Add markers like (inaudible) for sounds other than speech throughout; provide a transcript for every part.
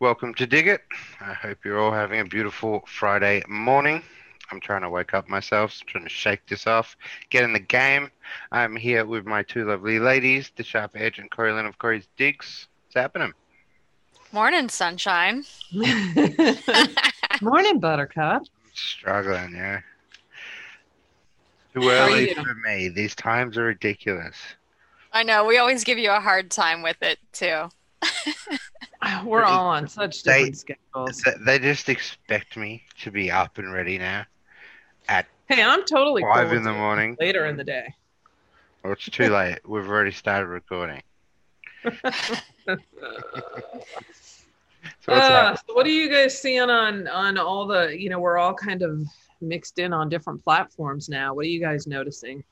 Welcome to Dig It. I hope you're all having a beautiful Friday morning. I'm trying to wake up myself, trying to shake this off, get in the game. I'm here with my two lovely ladies, the Sharp Edge and Corey Lynn of Corey's Digs. What's happening? Morning, sunshine. (laughs) Morning, Buttercup. Struggling, yeah. Too early for me. These times are ridiculous. I know we always give you a hard time with it too. (laughs) We're all on such They- different schedules. They just expect me to be up and ready now at Hey, I'm totally five with in the morning. later in the day. Well, it's too late. We've already started recording. (laughs) (laughs) So Uh, so what are you guys seeing on on all the? You know, we're all kind of mixed in on different platforms now. What are you guys noticing?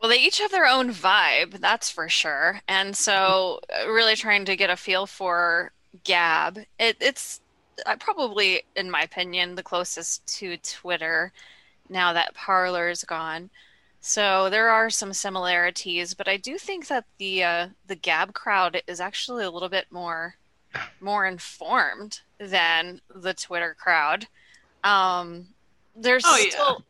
Well, they each have their own vibe, that's for sure. And so, uh, really trying to get a feel for Gab. It, it's uh, probably, in my opinion, the closest to Twitter now that Parler's gone. So there are some similarities, but I do think that the uh, the Gab crowd is actually a little bit more more informed than the Twitter crowd. Um, there's Oh, still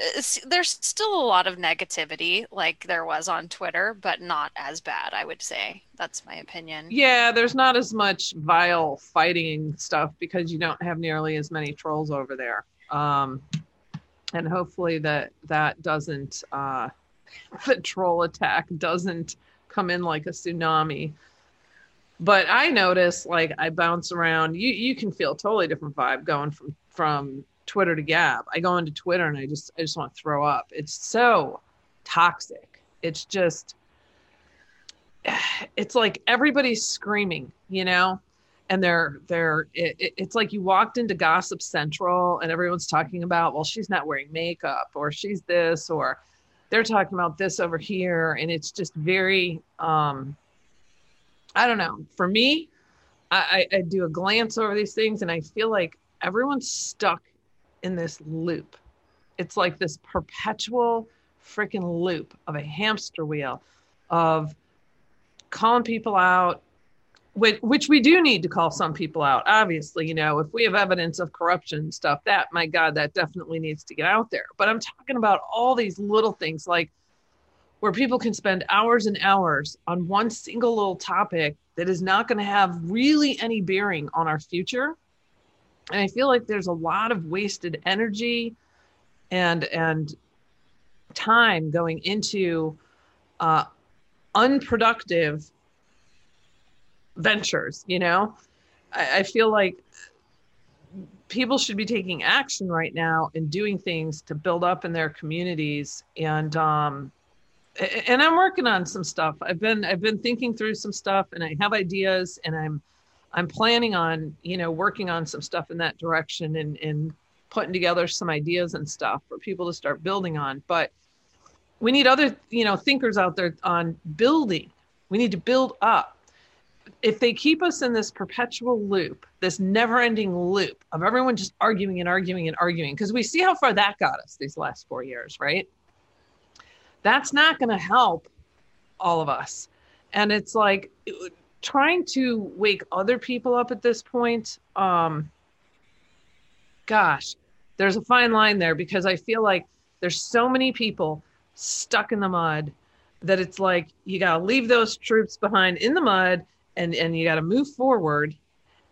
it's- there's still a lot of negativity like there was on Twitter, but not as bad, I would say. That's my opinion. Yeah, there's not as much vile fighting stuff because you don't have nearly as many trolls over there. Um, and hopefully that that doesn't uh, (laughs) the troll attack doesn't come in like a tsunami. But I notice like I bounce around. You you can feel a totally different vibe going from from Twitter to Gab. I go into Twitter and I just I just want to throw up. It's so toxic. It's just (sighs) it's like everybody's screaming, you know, and they're they're it, it- it's like you walked into Gossip Central and everyone's talking about, well, she's not wearing makeup or she's this or they're talking about this over here, and it's just very um I don't know. For me, I, I, I do a glance over these things and I feel like everyone's stuck in this loop. It's like this perpetual freaking loop of a hamster wheel of calling people out, which, which we do need to call some people out. Obviously, you know, if we have evidence of corruption and stuff, that, my God, that definitely needs to get out there. But I'm talking about all these little things like where people can spend hours and hours on one single little topic that is not going to have really any bearing on our future. And I feel like there's a lot of wasted energy and and time going into uh, unproductive ventures. You know, I, I feel like people should be taking action right now and doing things to build up in their communities and um, and I'm working on some stuff. I've been I've been thinking through some stuff and I have ideas and I'm I'm planning on, you know, working on some stuff in that direction and and putting together some ideas and stuff for people to start building on. But we need other, you know, thinkers out there on building. We need to build up. If they keep us in this perpetual loop, this never-ending loop of everyone just arguing and arguing and arguing, because we see how far that got us these last four years, right? that's not going to help all of us. And it's like trying to wake other people up at this point. Um, gosh, there's a fine line there because I feel like there's so many people stuck in the mud that it's like you got to leave those troops behind in the mud and and you got to move forward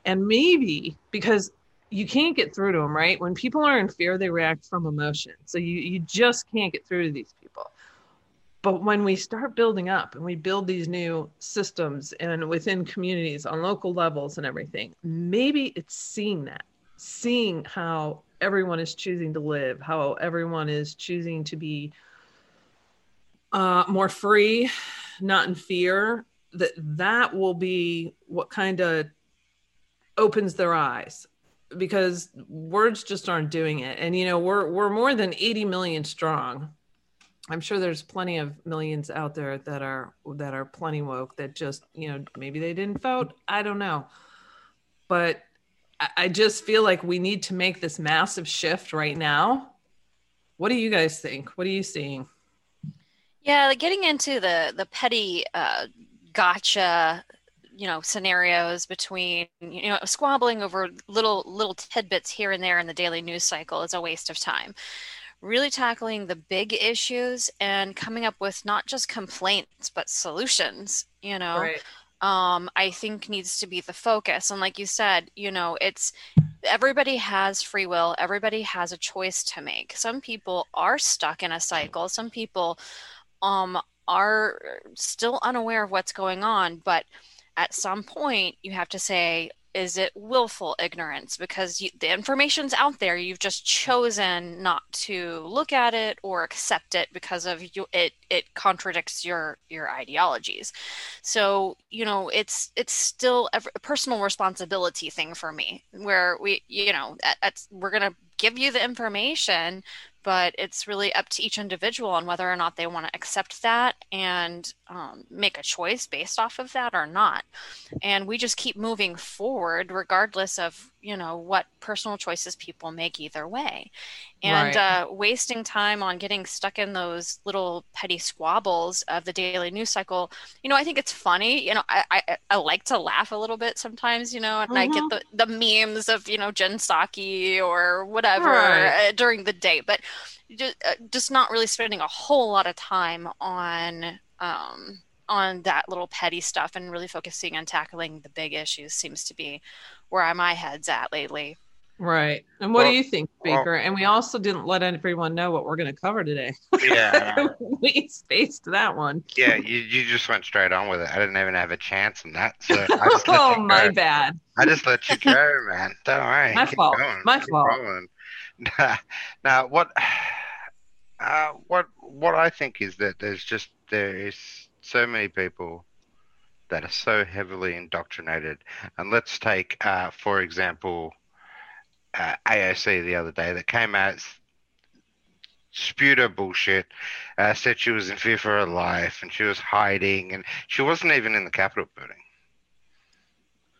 and maybe because you can't get through to them right when people are in fear they react from emotion so you you just can't get through to these but when we start building up and we build these new systems and within communities on local levels and everything, maybe it's seeing that, seeing how everyone is choosing to live, how everyone is choosing to be uh, more free, not in fear. That that will be what kind of opens their eyes because words just aren't doing it. And you know, we're we're more than 80 million strong. I'm sure there's plenty of millions out there that are that are plenty woke that just you know maybe they didn't vote. I don't know, but I, just feel like we need to make this massive shift right now. What do you guys think? What are you seeing? Yeah, like getting into the the petty uh, gotcha, you know, scenarios between you know squabbling over little little tidbits here and there in the daily news cycle is a waste of time. Really tackling the big issues and coming up with not just complaints but solutions. You know, Right. um, I think needs to be the focus. And like you said, you know, it's everybody has free will, everybody has a choice to make. Some people are stuck in a cycle, some people um, are still unaware of what's going on, but at some point you have to say, is it willful ignorance? Because you, the information's out there. You've just chosen not to look at it or accept it because of you, it. It contradicts your your ideologies. So you know, it's it's still a personal responsibility thing for me, where we you know, at, at, we're gonna give you the information, but it's really up to each individual on whether or not they want to accept that and um, make a choice based off of that or not. And we just keep moving forward, regardless of you know what personal choices people make either way. And Right. uh, wasting time on getting stuck in those little petty squabbles of the daily news cycle, you know, I think it's funny. You know, I I, I like to laugh a little bit sometimes. You know, and I get Mhm. the the memes of you know Jen Psaki or whatever Right. uh, during the day, but just, uh, just not really spending a whole lot of time on um, on that little petty stuff and really focusing on tackling the big issues seems to be where my head's at lately. Right. And what Well- do you think, well- Speaker? and we also didn't let everyone know what we're going to cover today. Yeah, (laughs) we spaced that one. yeah. You, you just went straight on with it. I didn't even have a chance in that. So I just (laughs) let oh, you my go. bad. I just let you go, man. Don't worry. My Keep fault. going. My Keep fault. rolling. now, what, (sighs) uh, what, what I think is that there's just there is so many people that are so heavily indoctrinated, and let's take, uh, for example, uh, AOC the other day that came out. Spewed her bullshit, uh, said she was in fear for her life and she was hiding, and she wasn't even in the Capitol building.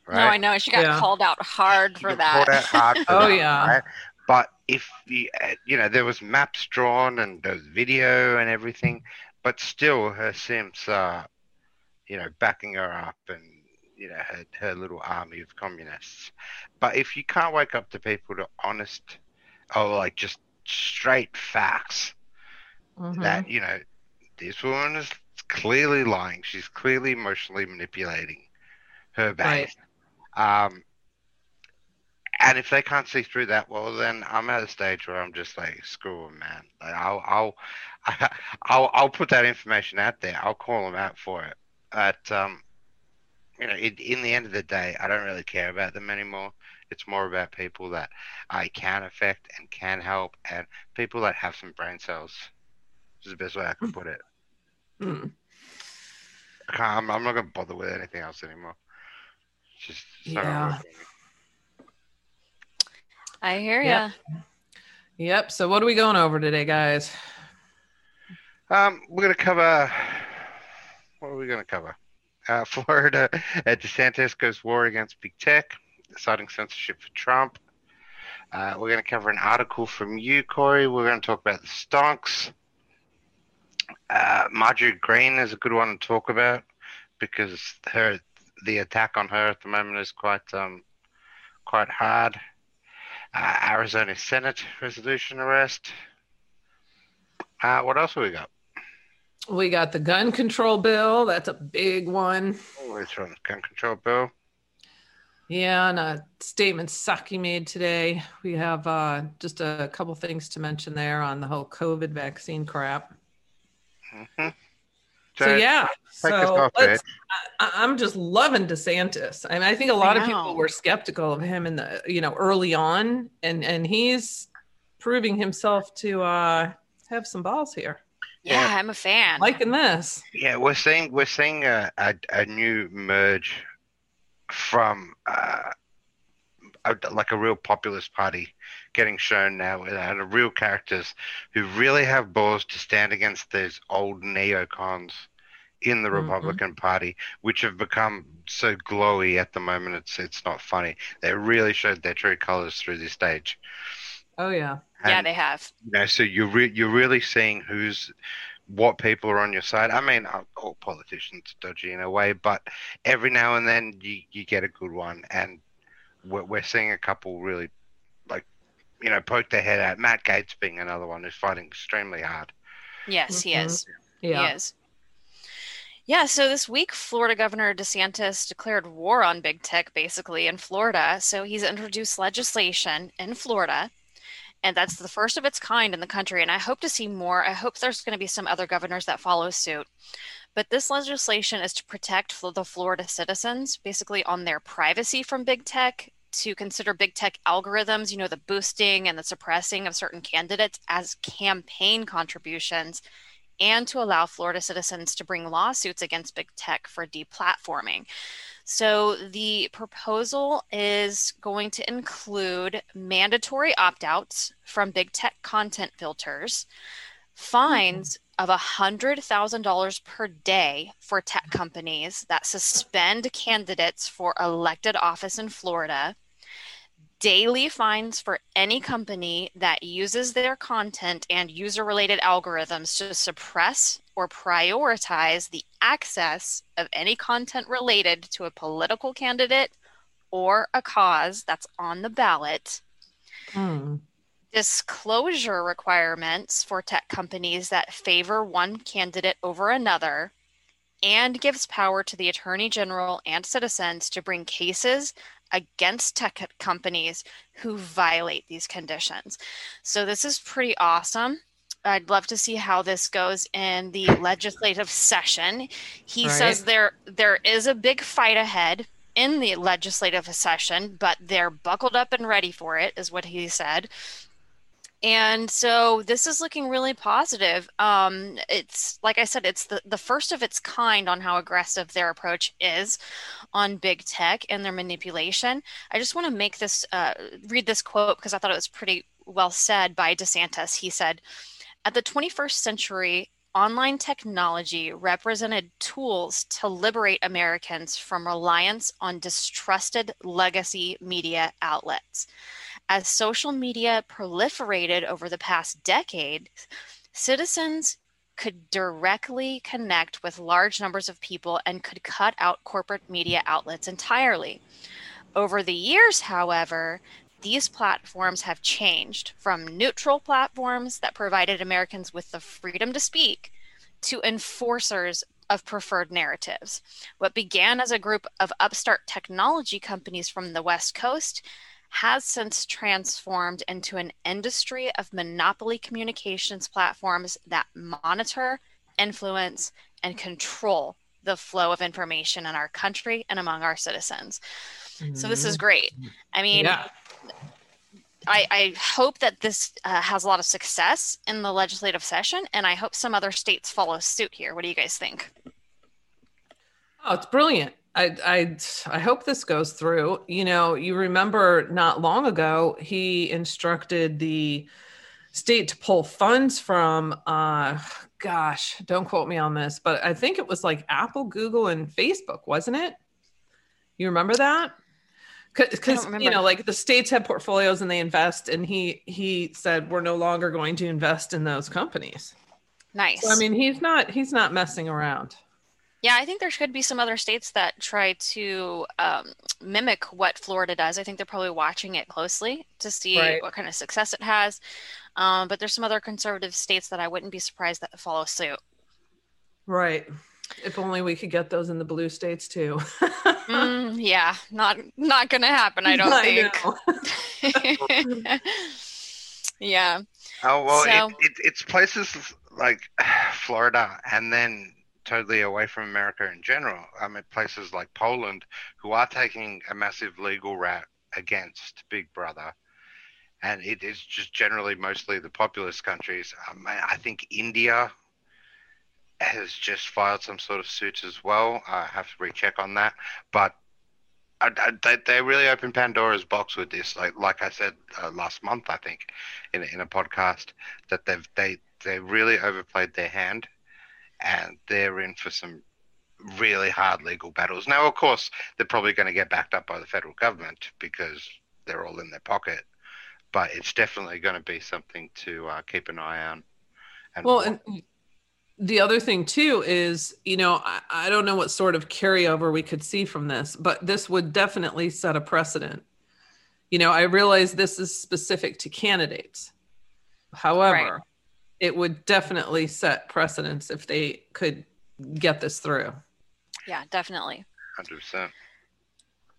No, I know she got Yeah. called out hard for You that. called out hard (laughs) for Oh, that, yeah. right? But if you, uh, you know, there was maps drawn and there was video and everything, but still her Sims are, you know, backing her up and you know her her little army of communists. But if you can't wake up to people to honest, or like just straight facts Mhm. that you know this woman is clearly lying. She's clearly emotionally manipulating her base. Um, and if they can't see through that, well, then I'm at a stage where I'm just like, screw 'em, man. Like, I'll, I'll, (laughs) I'll, I'll put that information out there. I'll call them out for it. But um, you know, in, in the end of the day, I don't really care about them anymore. It's more about people that I can affect and can help, and people that have some brain cells. Is the best way I can put it. Hmm. I can't, I'm, I'm not going to bother with anything else anymore. It's just it's Yeah. work for me. I hear Yep. Yep. So what are we going over today, guys? Um, we're going to cover. What are we going to cover? Uh, (laughs) Florida, uh, DeSantis goes war against big tech, citing censorship for Trump. Uh, we're going to cover an article from you, Corey. We're going to talk about the stonks. Uh, Marjorie Greene is a good one to talk about because her the attack on her at the moment is quite um quite hard. Uh, Arizona Senate resolution arrest. Uh, what else have we got? We got the gun control bill. That's a big one. Oh, it's on the gun control bill. Yeah, and a statement Psaki made today. We have uh, just a couple things to mention there on the whole COVID vaccine crap. hmm So, yeah, so let's, I, I'm just loving DeSantis. I mean, I think a lot of people were skeptical of him in the you know early on, and and he's proving himself to uh, have some balls here. Yeah, Yeah. I'm a fan. Liking this. Yeah, we're seeing we're seeing a, a, a new merge from uh, a, like a real populist party getting shown now, and a real characters who really have balls to stand against those old neocons in the Mhm. Republican Party, which have become so glowy at the moment. It's it's not funny. They really showed their true colors through this stage. Oh yeah. yeah, they have. you know, so you're re- you're really seeing who's what people are on your side. I mean, uh, all politicians are dodgy in a way, but every now and then you, you get a good one, and we're, we're seeing a couple really, like, you know, poke their head out. Matt Gaetz being another one who's fighting extremely hard. Yes, he Mhm. is. Yeah. He is. Yeah, so this week, Florida Governor DeSantis declared war on big tech basically in Florida. So he's introduced legislation in Florida, and that's the first of its kind in the country. And I hope to see more. I hope there's going to be some other governors that follow suit. But this legislation is to protect the Florida citizens basically on their privacy from big tech, to consider big tech algorithms, you know, the boosting and the suppressing of certain candidates as campaign contributions and to allow Florida citizens to bring lawsuits against big tech for deplatforming. So the proposal is going to include mandatory opt outs from big tech content filters, fines mm-hmm. of $100,000 per day for tech companies that suspend candidates for elected office in Florida daily fines for any company that uses their content and user related algorithms to suppress or prioritize the access of any content related to a political candidate or a cause that's on the ballot. Hmm. Disclosure requirements for tech companies that favor one candidate over another and gives power to the attorney general and citizens to bring cases against tech companies who violate these conditions. So this is pretty awesome. I'd love to see how this goes in the legislative session. He Right. says there there is a big fight ahead in the legislative session, but they're buckled up and ready for it, is what he said. And so this is looking really positive. Um, it's like I said, it's the, the first of its kind on how aggressive their approach is on big tech and their manipulation. I just want to make this uh, read this quote because I thought it was pretty well said by DeSantis. He said, At the 21st century, online technology represented tools to liberate Americans from reliance on distrusted legacy media outlets. As social media proliferated over the past decade, citizens could directly connect with large numbers of people and could cut out corporate media outlets entirely. Over the years, however, these platforms have changed from neutral platforms that provided Americans with the freedom to speak to enforcers of preferred narratives. What began as a group of upstart technology companies from the West Coast has since transformed into an industry of monopoly communications platforms that monitor, influence, and control the flow of information in our country and among our citizens. So this is great. I mean, yeah. I, I hope that this uh, has a lot of success in the legislative session, and I hope some other states follow suit here. What do you guys think? Oh, it's brilliant. I, I I hope this goes through. You know, you remember not long ago he instructed the state to pull funds from uh gosh, don't quote me on this, but I think it was like Apple, Google and Facebook, wasn't it? You remember that? Cuz you know, like the states have portfolios and they invest and he he said we're no longer going to invest in those companies. Nice. So I mean, he's not he's not messing around. Yeah, I think there should be some other states that try to um, mimic what Florida does. I think they're probably watching it closely to see Right. what kind of success it has. Um, but there's some other conservative states that I wouldn't be surprised that follow suit. Right. If only we could get those in the blue states too. Mm, (laughs) yeah, not not gonna happen. I don't (laughs) think. (laughs) yeah. Oh well, So- it, it, it's places like (sighs) Florida, and then totally away from America in general. I mean, places like Poland, who are taking a massive legal route against Big Brother, and it is just generally mostly the populous countries. I think India has just filed some sort of suit as well. I have to recheck on that, but. I, I, they, they really opened Pandora's box with this. Like like I said uh, last month, I think, in in a podcast, that they've they they really overplayed their hand, and they're in for some really hard legal battles. Now, of course, they're probably going to get backed up by the federal government because they're all in their pocket. But it's definitely going to be something to uh, keep an eye on. And well, watch. and the other thing too is, you know, I, I don't know what sort of carryover we could see from this, but this would definitely set a precedent. You know, I realize this is specific to candidates. However, Right. It would definitely set precedents if they could get this through. Yeah, definitely. Hundred percent.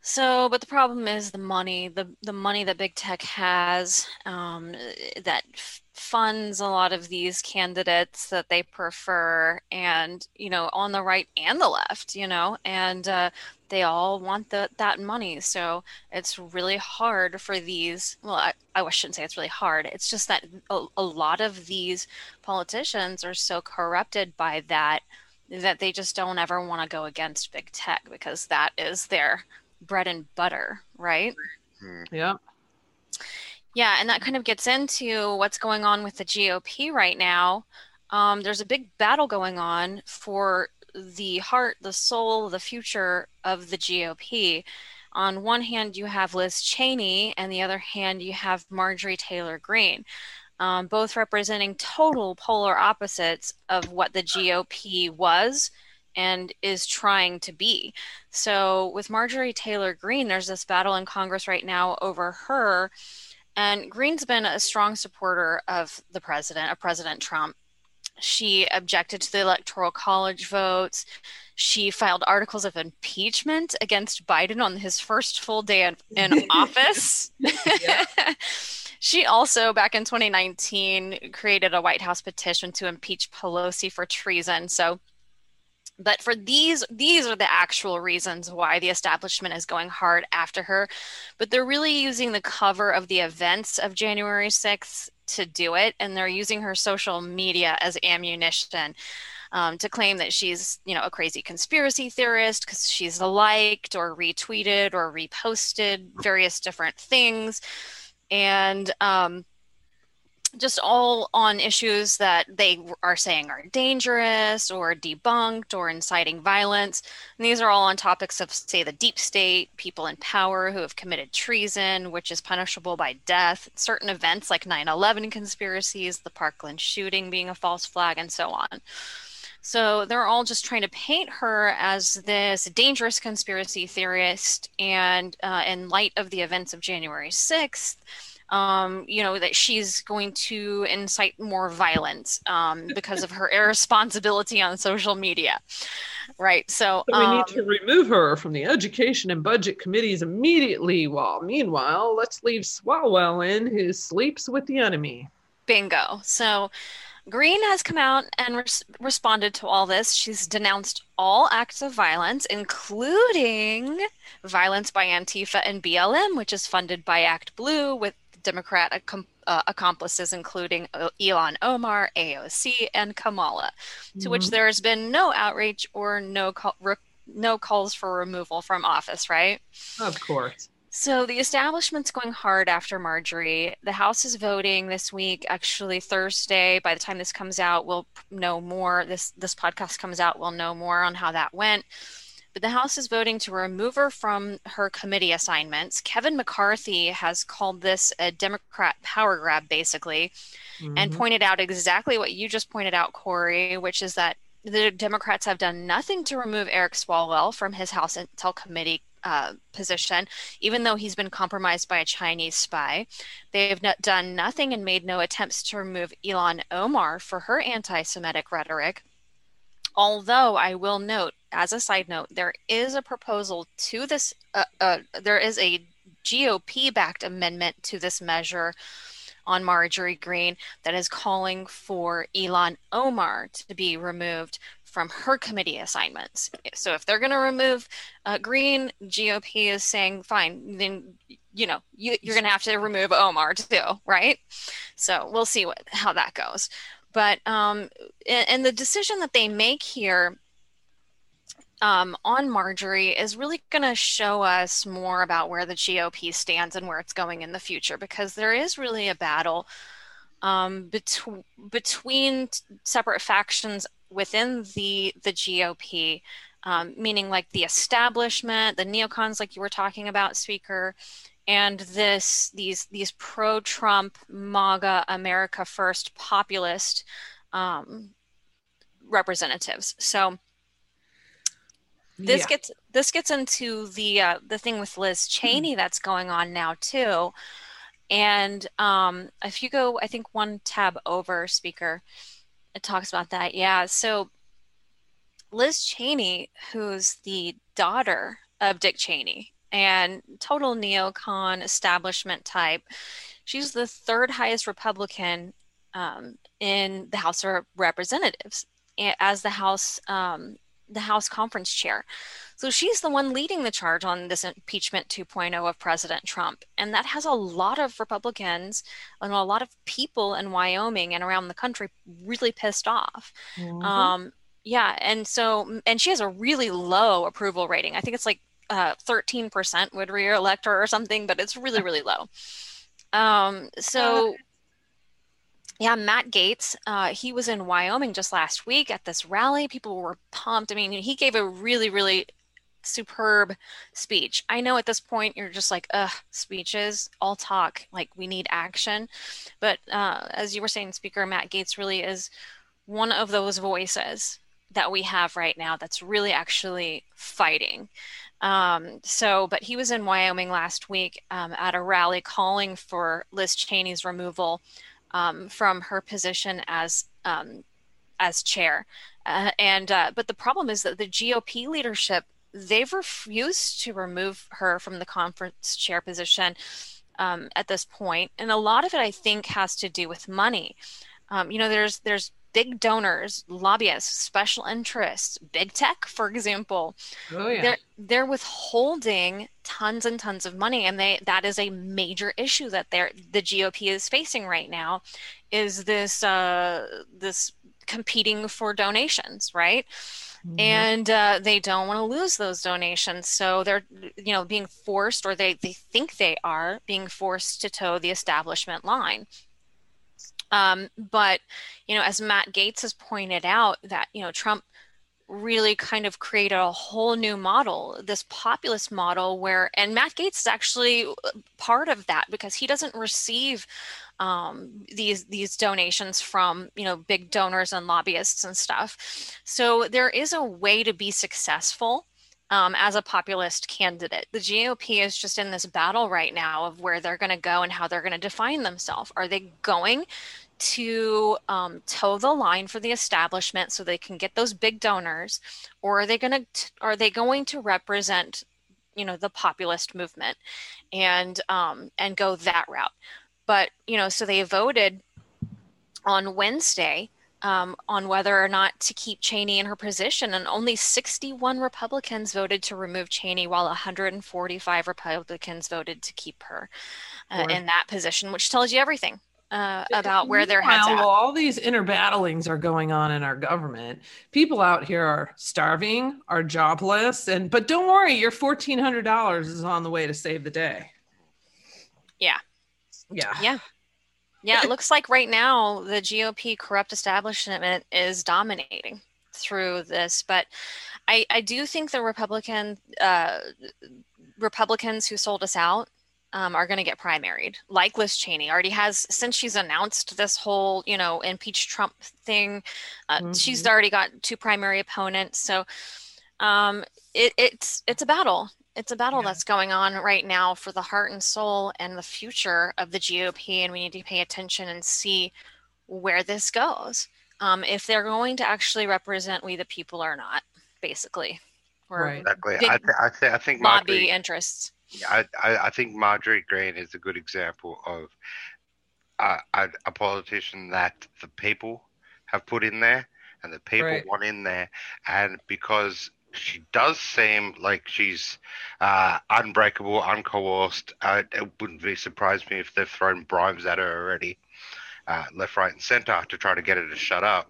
So, but the problem is the money, the the money that big tech has, um, that f- funds a lot of these candidates that they prefer, and you know, on the right and the left, you know, and uh, they all want the, that money. So it's really hard for these. Well, I, I shouldn't say it's really hard. It's just that a, a lot of these politicians are so corrupted by that that they just don't ever want to go against big tech because that is their bread and butter, right? Yeah. Yeah, and that kind of gets into what's going on with the GOP right now. Um, there's a big battle going on for the heart, the soul, the future of the GOP. On one hand, you have Liz Cheney, and the other hand, you have Marjorie Taylor Greene, um, both representing total polar opposites of what the GOP was and is trying to be. So, with Marjorie Taylor Greene, there's this battle in Congress right now over her. And Greene's been a strong supporter of the president, of President Trump. She objected to the electoral college votes. She filed articles of impeachment against Biden on his first full day in, in (laughs) office. (laughs) she also, back in 2019, created a White House petition to impeach Pelosi for treason. So, but for these these are the actual reasons why the establishment is going hard after her. But they're really using the cover of the events of january 6th to do it and they're using her social media as ammunition um, to claim that she's you know a crazy conspiracy theorist because she's liked or retweeted or reposted various different things. And um, just all on issues that they are saying are dangerous or debunked or inciting violence. And these are all on topics of, say, the deep state, people in power who have committed treason, which is punishable by death, certain events like 9 11 conspiracies, the Parkland shooting being a false flag, and so on. So they're all just trying to paint her as this dangerous conspiracy theorist. And uh, in light of the events of January 6th, um, you know, that she's going to incite more violence um, because of her irresponsibility on social media. Right. So, So we um, need to remove her from the education and budget committees immediately. While meanwhile, let's leave Swalwell in, who sleeps with the enemy. bingo. So, Greene has come out and res- responded to all this. She's denounced all acts of violence, including violence by Antifa and BLM, which is funded by Act Blue with Democrat accom- uh, accomplices, including uh, Ilhan Omar, AOC, and Kamala, to which Mhm. there has been no outrage or no call- re- no calls for removal from office. Right. Of course. So the establishment's going hard after Marjorie. The House is voting this week, actually Thursday. By the time this comes out, we'll know more. This this podcast comes out, we'll know more on how that went. But the House is voting to remove her from her committee assignments. Kevin McCarthy has called this a Democrat power grab, basically, and Mhm. pointed out exactly what you just pointed out, Corey, which is that the Democrats have done nothing to remove Eric Swalwell from his House Intel Committee uh, position, even though he's been compromised by a Chinese spy. They have not done nothing and made no attempts to remove Ilhan Omar for her anti Semitic rhetoric. Although I will note, as a side note, there is a proposal to this, uh, uh, there is a GOP backed amendment to this measure on Marjorie Greene that is calling for Ilhan Omar to be removed from her committee assignments. So if they're going to remove uh, Greene, GOP is saying, fine, then you know you, you're going to have to remove Omar too, right? So we'll see what how that goes. But um, and, and the decision that they make here um, on Marjorie is really going to show us more about where the GOP stands and where it's going in the future because there is really a battle um, betw- between separate factions within the the GOP, um, meaning like the establishment, the neocons, like you were talking about, speaker, and this these these pro-Trump, MAGA, America First populist um, representatives. So this Yeah. gets this gets into the uh, the thing with Liz Cheney that's going on now too. And um, if you go, I think one tab over, speaker, it talks about that. Yeah. So Liz Cheney, who's the daughter of Dick Cheney and total neocon establishment type, she's the third highest Republican um, in the House of Representatives as the House um, the House conference chair. So she's the one leading the charge on this impeachment 2.0 of President Trump. And that has a lot of Republicans and a lot of people in Wyoming and around the country really pissed off. Mhm. Um, yeah, and so and she has a really low approval rating. I think it's like uh, 13% would re-elect her or something, but it's really really low. Um, so yeah, Matt Gaetz, uh, he was in Wyoming just last week at this rally. People were pumped. I mean, he gave a really really superb speech. I know at this point you're just like, ugh, speeches, all talk. Like we need action. But uh, as you were saying, Speaker Matt Gaetz really is one of those voices that we have right now that's really actually fighting. Um, so, but he was in Wyoming last week um, at a rally calling for Liz Cheney's removal um, from her position as um, as chair. Uh, and uh, but the problem is that the GOP leadership they've refused to remove her from the conference chair position um, at this point, and a lot of it I think has to do with money. Um, you know, there's there's big donors, lobbyists, special interests, big tech, for example. oh yeah. They're they're withholding tons and tons of money, and they that is a major issue that they're the GOP is facing right now. Is this uh, this competing for donations, right? Mhm. and uh, they don't want to lose those donations so they're you know being forced or they, they think they are being forced to toe the establishment line um, but you know as matt gaetz has pointed out that you know trump really kind of created a whole new model this populist model where and matt gaetz is actually part of that because he doesn't receive um, these these donations from you know big donors and lobbyists and stuff. So there is a way to be successful um, as a populist candidate. The GOP is just in this battle right now of where they're going to go and how they're going to define themselves. Are they going to um, toe the line for the establishment so they can get those big donors, or are they going to are they going to represent you know the populist movement and um, and go that route? But you know, so they voted on Wednesday um, on whether or not to keep Cheney in her position, and only 61 Republicans voted to remove Cheney, while 145 Republicans voted to keep her uh, in that position, which tells you everything uh, about where their heads at. all these inner battlings are going on in our government, people out here are starving, are jobless, and but don't worry, your fourteen hundred dollars is on the way to save the day. Yeah. Yeah. Yeah. Yeah, it (laughs) looks like right now the GOP corrupt establishment is dominating through this, but I, I do think the Republican uh, Republicans who sold us out um, are going to get primaried, like Liz Cheney already has since she's announced this whole you know impeach Trump thing. Uh, She's Mhm. already got two primary opponents, so um, it, it's it's a battle. It's a battle Yeah. that's going on right now for the heart and soul and the future of the GOP, and we need to pay attention and see where this goes. Um, if they're going to actually represent we the people or not, basically, or Right. Exactly. I, th- I, th- I think lobby Marjorie, interests. I, I, I think Marjorie Greene is a good example of uh, a, a politician that the people have put in there and the people Right. want in there, and because she does seem like she's uh, unbreakable, uncoerced. Uh, it wouldn't be surprised me if they've thrown bribes at her already, uh, left, right, and center to try to get her to shut up.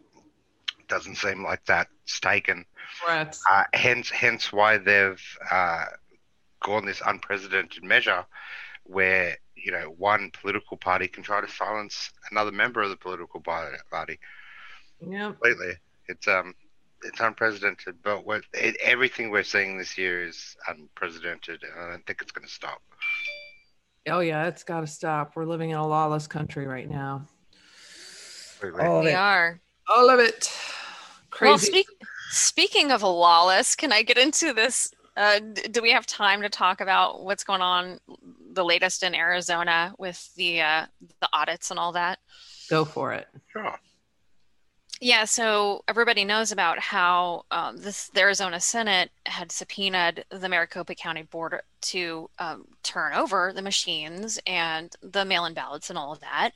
Doesn't seem like that's taken. Threats. Uh, hence, hence why they've uh, gone this unprecedented measure, where you know one political party can try to silence another member of the political party. Yep. completely. It's um, it's unprecedented, but what it, everything we're seeing this year is unprecedented, and I don't think it's going to stop. Oh yeah, it's got to stop. We're living in a lawless country right now. Completely. All We it. are. All of it. crazy. Well, speak, speaking of lawless, can I get into this? Uh, d- do we have time to talk about what's going on, the latest in Arizona with the uh, the audits and all that? Go for it. Sure. Yeah, so everybody knows about how um, this the Arizona Senate had subpoenaed the Maricopa County Board to um, turn over the machines and the mail-in ballots and all of that,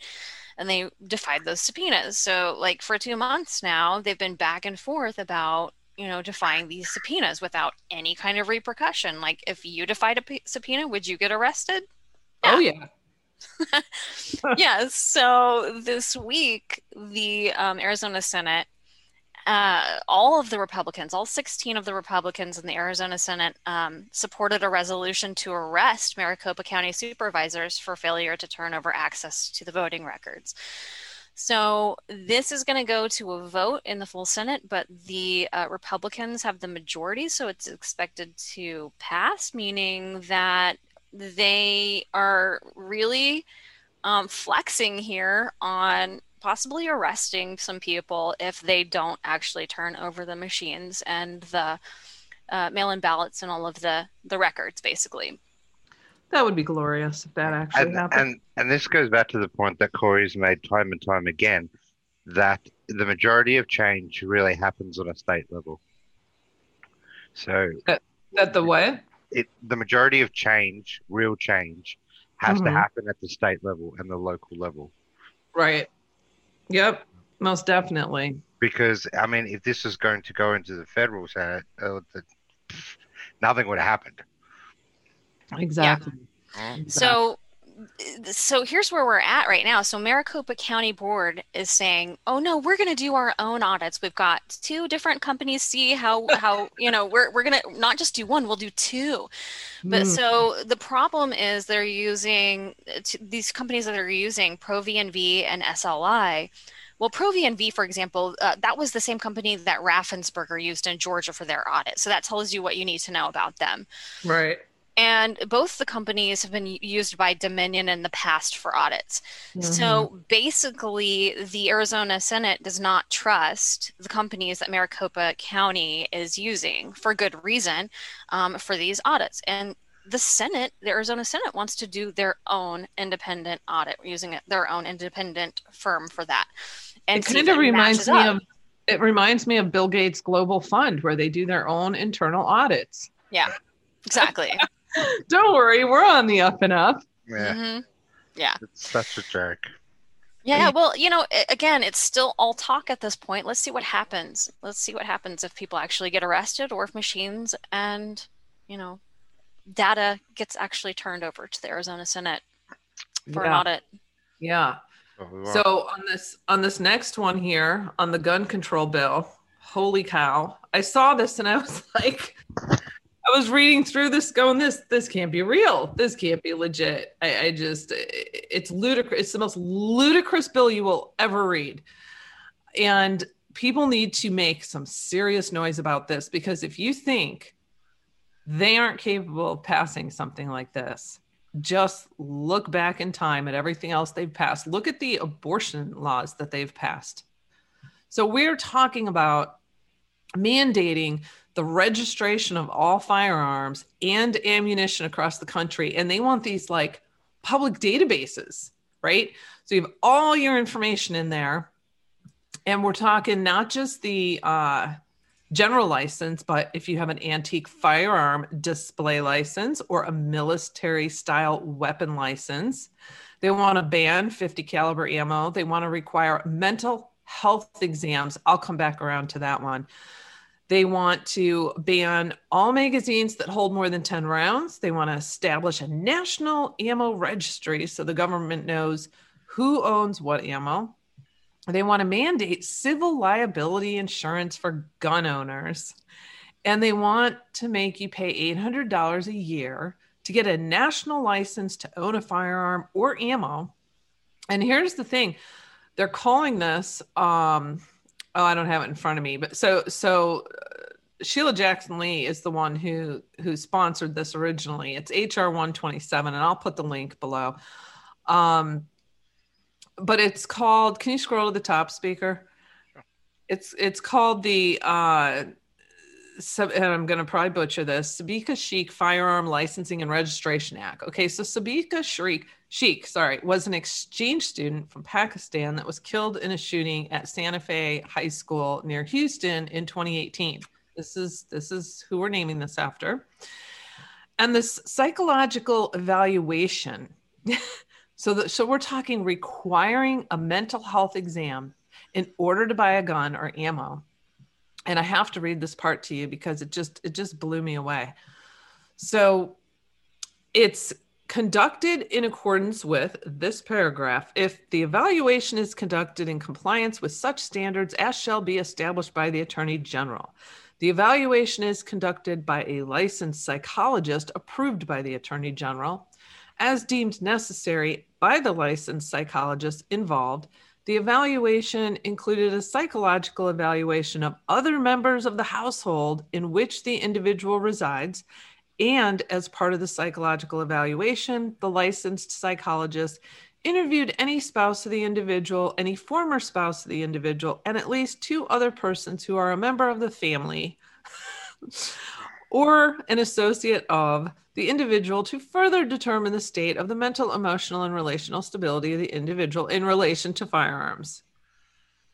and they defied those subpoenas. So, like for two months now, they've been back and forth about you know defying these subpoenas without any kind of repercussion. Like if you defied a p- subpoena, would you get arrested? Oh yeah. (laughs) yeah, so this week, the um, Arizona Senate, uh, all of the Republicans, all 16 of the Republicans in the Arizona Senate, um, supported a resolution to arrest Maricopa County supervisors for failure to turn over access to the voting records. So this is going to go to a vote in the full Senate, but the uh, Republicans have the majority, so it's expected to pass, meaning that they are really um, flexing here on possibly arresting some people if they don't actually turn over the machines and the uh, mail-in ballots and all of the the records, basically. That would be glorious if that actually And, happened. and and this goes back to the point that Corey's made time and time again that the majority of change really happens on a state level. So That the what? It the majority of change, real change, has to Mhm. happen at the state level and the local level. Right. Yep. Most definitely. Because I mean, if this is going to go into the federal senate, uh, the, pff, nothing would have happened. Exactly. So so here's where we're at right now. So Maricopa County Board is saying, "Oh no, we're going to do our own audits. We've got two different companies see how how, you know, we're we're going to not just do one, we'll do two. But Mm. so the problem is they're using t- these companies that are using Pro V&V and SLI. Well, Pro V&V, for example, uh, that was the same company that Raffensperger used in Georgia for their audit. So that tells you what you need to know about them. right. And both the companies have been used by Dominion in the past for audits. Mm-hmm. So basically, the Arizona Senate does not trust the companies that Maricopa County is using for good reason um, for these audits. And the Senate, the Arizona Senate, wants to do their own independent audit using their own independent firm for that. And it kind of reminds me up. of it reminds me of Bill Gates Global Fund where they do their own internal audits. yeah, exactly. (laughs) (laughs) Don't worry, we're on the up and up. Yeah, Mhm. Yeah. it's such a jerk. Yeah, well, you know, again, it's still all talk at this point. Let's see what happens. Let's see what happens if people actually get arrested or if machines and, you know, data gets actually turned over to the Arizona Senate for an Yeah. audit. Yeah. So So on this on this next one here on the gun control bill, holy cow! I saw this and I was (laughs) like, I was reading through this, going, this this can't be real. This can't be legit. I, I just it's ludicrous. It's the most ludicrous bill you will ever read, and people need to make some serious noise about this because if you think they aren't capable of passing something like this just look back in time at everything else they've passed. Look at the abortion laws that they've passed. So we're talking about mandating the registration of all firearms and ammunition across the country. And they want these like public databases, right? So you have all your information in there. And we're talking not just the uh, general license, but if you have an antique firearm display license or a military style weapon license, they want to ban 50 caliber ammo. They want to require mental health exams. I'll come back around to that one. They want to ban all magazines that hold more than 10 rounds. They want to establish a national ammo registry so the government knows who owns what ammo. They want to mandate civil liability insurance for gun owners. And they want to make you pay $800 a year to get a national license to own a firearm or ammo. And here's the thing they're calling this, um, oh, I don't have it in front of me, but so, so. uh, Sheila Jackson Lee is the one who who sponsored this originally. It's HR 127, and I'll put the link below. Um, but it's called can you scroll to the top speaker It's it's called the uh, and I'm going to probably butcher this, Sabika Sheikh Firearm Licensing and Registration Act. Okay, so Sabika Sheikh, Sheikh, sorry, was an exchange student from Pakistan that was killed in a shooting at Santa Fe High School near Houston in 2018. This is this is who we're naming this after. And this psychological evaluation. (laughs) so so we're talking requiring a mental health exam in order to buy a gun or ammo and I have to read this part to you because it just it just blew me away. So it's conducted in accordance with this paragraph if the evaluation is conducted in compliance with such standards as shall be established by the attorney general. The evaluation is conducted by a licensed psychologist approved by the attorney general as deemed necessary by the licensed psychologist involved the evaluation included a psychological evaluation of other members of the household in which the individual resides. And as part of the psychological evaluation, the licensed psychologist interviewed any spouse of the individual, any former spouse of the individual, and at least two other persons who are a member of the family or an associate of the individual to further determine the state of the mental, emotional, and relational stability of the individual in relation to firearms.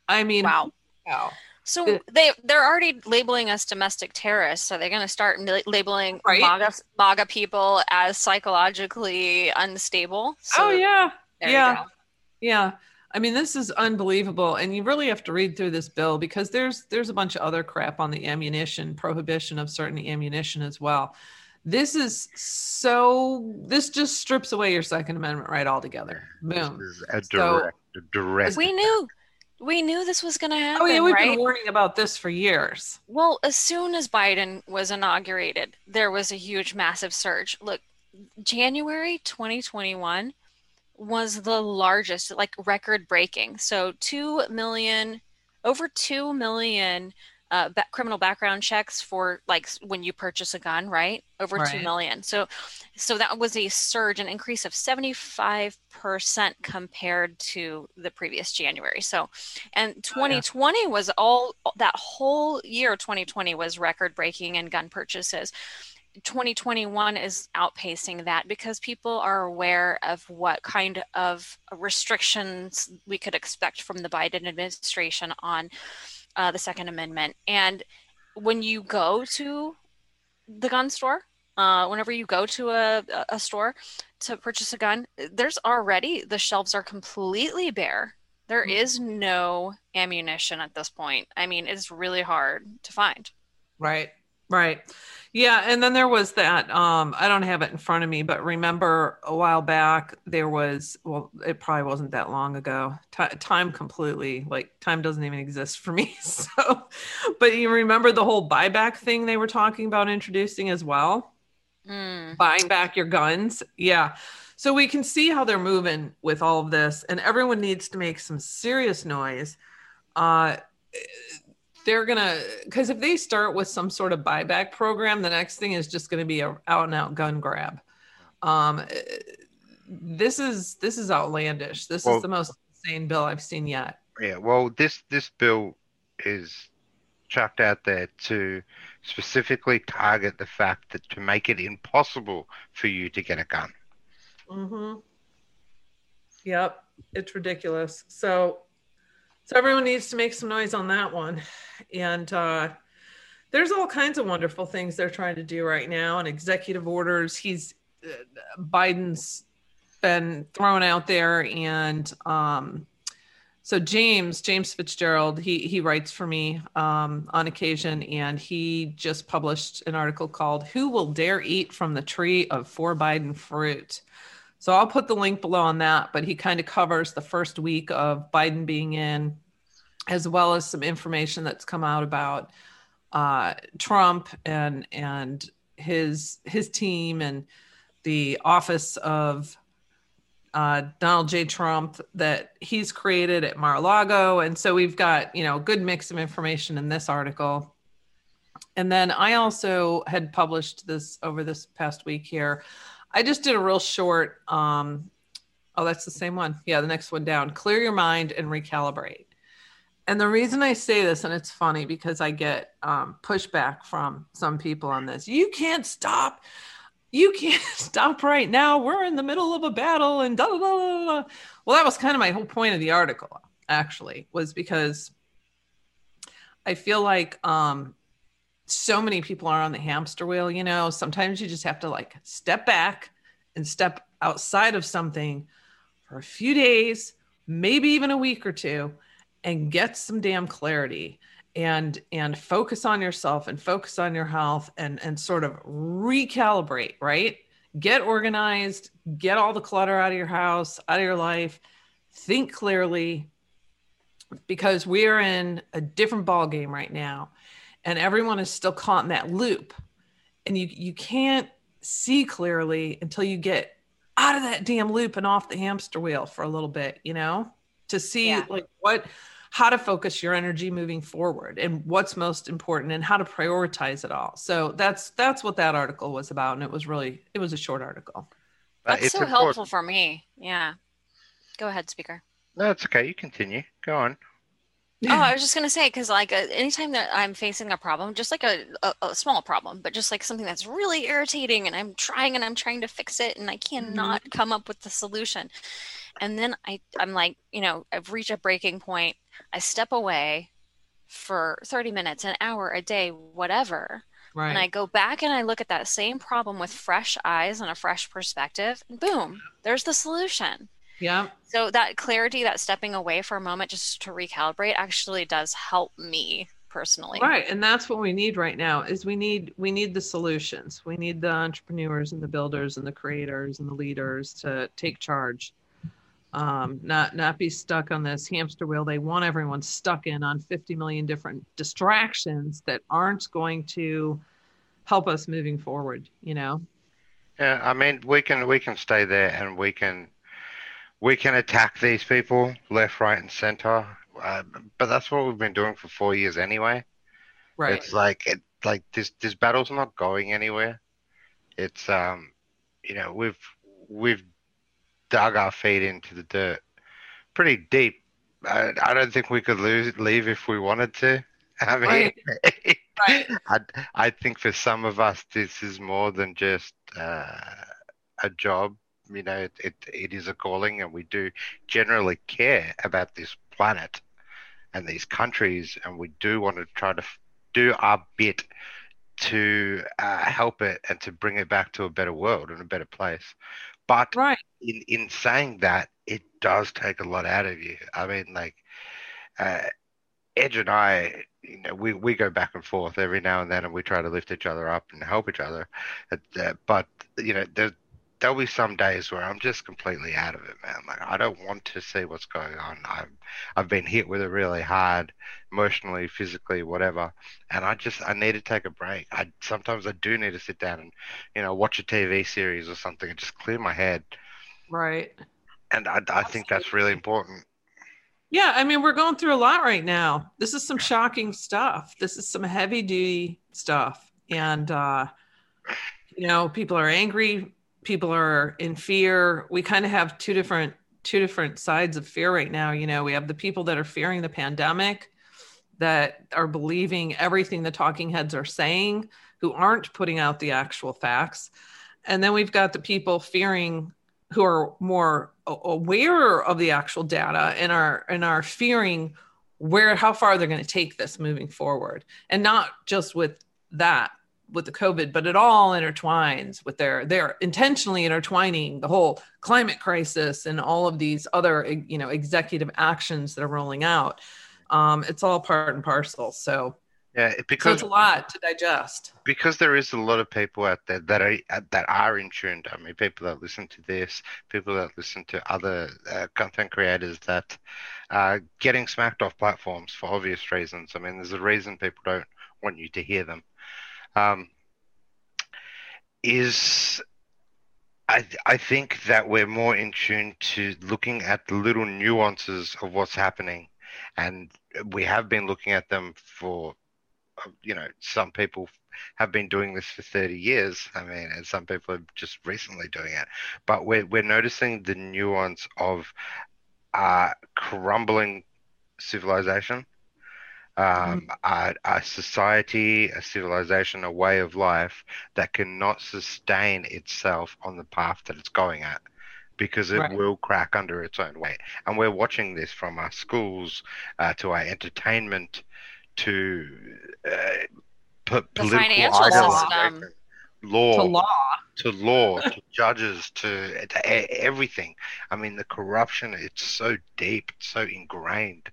I mean, wow. Wow. So they they're already labeling us domestic terrorists. Are they're going to start labeling right? MAGA, MAGA people as psychologically unstable? So, oh yeah, yeah, yeah. I mean, this is unbelievable, and you really have to read through this bill because there's there's a bunch of other crap on the ammunition prohibition of certain ammunition as well. This is so. This just strips away your Second Amendment right altogether. Boom. This is a direct, so, a direct. We knew, we knew this was going to happen. Oh yeah, we've right? been warning about this for years. Well, as soon as Biden was inaugurated, there was a huge, massive surge. Look, January 2021 was the largest, like record breaking. So two million, over two million uh, ba- criminal background checks for like when you purchase a gun, right? Over right. 2 million. So, so that was a surge, an increase of 75% compared to the previous January. So, and 2020 oh, yeah. was all that whole year, 2020 was record breaking in gun purchases. 2021 is outpacing that because people are aware of what kind of restrictions we could expect from the Biden administration on uh, the Second Amendment. And when you go to the gun store, uh, whenever you go to a, a store to purchase a gun, there's already the shelves are completely bare. There mm-hmm. is no ammunition at this point. I mean, it's really hard to find. Right, right. Yeah, and then there was that. Um, I don't have it in front of me, but remember a while back there was. Well, it probably wasn't that long ago. T- time completely like time doesn't even exist for me. (laughs) So, but you remember the whole buyback thing they were talking about introducing as well, mm. buying back your guns. Yeah. So we can see how they're moving with all of this, and everyone needs to make some serious noise. Uh, they're gonna because if they start with some sort of buyback program, the next thing is just gonna be a out and out gun grab. Um, this is this is outlandish. This well, is the most insane bill I've seen yet. Yeah, well, this this bill is chucked out there to specifically target the fact that to make it impossible for you to get a gun. Mm-hmm. Yep, it's ridiculous. So so everyone needs to make some noise on that one. And uh, there's all kinds of wonderful things they're trying to do right now and executive orders. He's uh, Biden's been thrown out there and um, so James James Fitzgerald he he writes for me um, on occasion and he just published an article called "Who Will Dare Eat from the Tree of For Biden Fruit." So I'll put the link below on that, but he kind of covers the first week of Biden being in, as well as some information that's come out about uh, Trump and and his his team and the office of uh, Donald J. Trump that he's created at Mar-a-Lago, and so we've got you know a good mix of information in this article. And then I also had published this over this past week here I just did a real short. Um, oh, that's the same one. Yeah, the next one down. Clear your mind and recalibrate. And the reason I say this, and it's funny because I get um, pushback from some people on this. You can't stop. You can't (laughs) stop right now. We're in the middle of a battle, and da da da da. Well, that was kind of my whole point of the article. Actually, was because I feel like um, so many people are on the hamster wheel. You know, sometimes you just have to like step back and step outside of something for a few days, maybe even a week or two and get some damn clarity and and focus on yourself and focus on your health and and sort of recalibrate right get organized get all the clutter out of your house out of your life think clearly because we are in a different ball game right now and everyone is still caught in that loop and you you can't see clearly until you get out of that damn loop and off the hamster wheel for a little bit you know to see yeah. like what how to focus your energy moving forward and what's most important and how to prioritize it all. So that's that's what that article was about and it was really it was a short article. That's so important. helpful for me. Yeah. Go ahead, speaker. No, it's okay. You continue. Go on. Oh, I (laughs) was just gonna say because like uh, anytime that I'm facing a problem, just like a, a, a, small problem, but just like something that's really irritating, and I'm trying and I'm trying to fix it, and I cannot mm-hmm. come up with the solution, and then I I'm like, you know, I've reached a breaking point, I step away for 30 minutes, an hour, a day, whatever. Right. And I go back and I look at that same problem with fresh eyes and a fresh perspective, and boom, there's the solution. Yeah. So that clarity, that stepping away for a moment just to recalibrate actually does help me personally. Right. And that's what we need right now is we need we need the solutions. We need the entrepreneurs and the builders and the creators and the leaders to take charge um, not not be stuck on this hamster wheel. They want everyone stuck in on 50 million different distractions that aren't going to help us moving forward. You know. Yeah, I mean, we can we can stay there and we can we can attack these people left, right, and center. Uh, but that's what we've been doing for four years anyway. Right. It's like it like this this battle's not going anywhere. It's um, you know, we've we've dug our feet into the dirt pretty deep. I, I don't think we could lose, leave if we wanted to. (laughs) I mean, right. (laughs) right. I, I think for some of us, this is more than just uh, a job. You know, it, it, it is a calling, and we do generally care about this planet and these countries, and we do want to try to do our bit to uh, help it and to bring it back to a better world and a better place. But right. in in saying that, it does take a lot out of you. I mean, like uh, Edge and I, you know, we, we go back and forth every now and then, and we try to lift each other up and help each other. Uh, but you know, there's there'll be some days where I'm just completely out of it, man. Like I don't want to see what's going on. I've I've been hit with it really hard, emotionally, physically, whatever, and I just I need to take a break. I sometimes I do need to sit down and you know watch a TV series or something and just clear my head. Right. And I I think that's really important. Yeah, I mean we're going through a lot right now. This is some shocking stuff. This is some heavy duty stuff, and uh, you know people are angry people are in fear. We kind of have two different two different sides of fear right now. You know, we have the people that are fearing the pandemic, that are believing everything the talking heads are saying, who aren't putting out the actual facts. And then we've got the people fearing who are more aware of the actual data and are and are fearing where how far they're going to take this moving forward and not just with that with the COVID, but it all intertwines with their they're intentionally intertwining the whole climate crisis and all of these other you know executive actions that are rolling out. Um, it's all part and parcel. So yeah, because so it's a lot to digest. Because there is a lot of people out there that are that are in tune. I mean, people that listen to this, people that listen to other uh, content creators that are getting smacked off platforms for obvious reasons. I mean, there's a reason people don't want you to hear them um, is I, I think that we're more in tune to looking at the little nuances of what's happening. And we have been looking at them for, you know, some people have been doing this for 30 years. I mean, and some people are just recently doing it. But we're, we're noticing the nuance of uh, crumbling civilization um, a, a society, a civilization, a way of life that cannot sustain itself on the path that it's going at because it Right. will crack under its own weight. And we're watching this from our schools uh, to our entertainment to uh, po- political financial system. law, To law. to law, to judges, to, to everything. I mean, the corruption, it's so deep, it's so ingrained.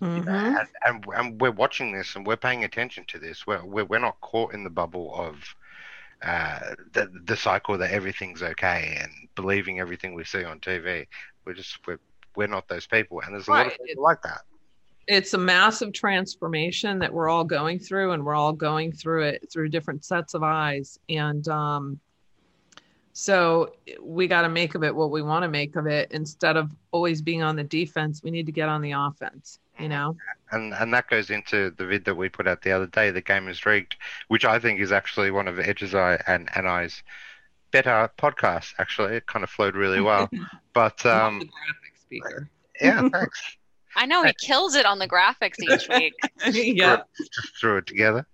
Mhm. And, and, and we're watching this and we're paying attention to this. We're, we're, we're not caught in the bubble of uh, the, the cycle that everything's okay and believing everything we see on TV. We're just, we're, we're not those people. And there's a lot of Right. people like that. It's a massive transformation that we're all going through, and we're all going through it through different sets of eyes. And um, so we got to make of it what we want to make of it instead of always being on the defense. We need to get on the offense, you know? and and that goes into the vid that we put out the other day. The game is rigged, which I think is actually one of Edge's eye and and I's better podcasts. Actually, it kind of flowed really well. (laughs) But um, graphic speaker. yeah, thanks. (laughs) I know he kills it on the graphics each (laughs) week. yeah. Just threw it together.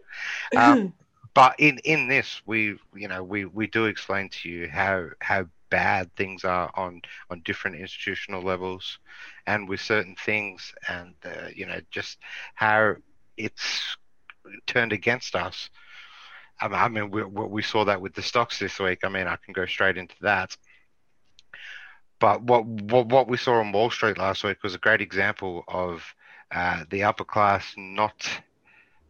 Um, but in in this, we you know we we do explain to you how how bad things are on on different institutional levels, and with certain things, and uh, you know just how it's turned against us. I mean, we, we saw that with the stocks this week. I mean, I can go straight into that. But what what what we saw on Wall Street last week was a great example of uh, the upper class not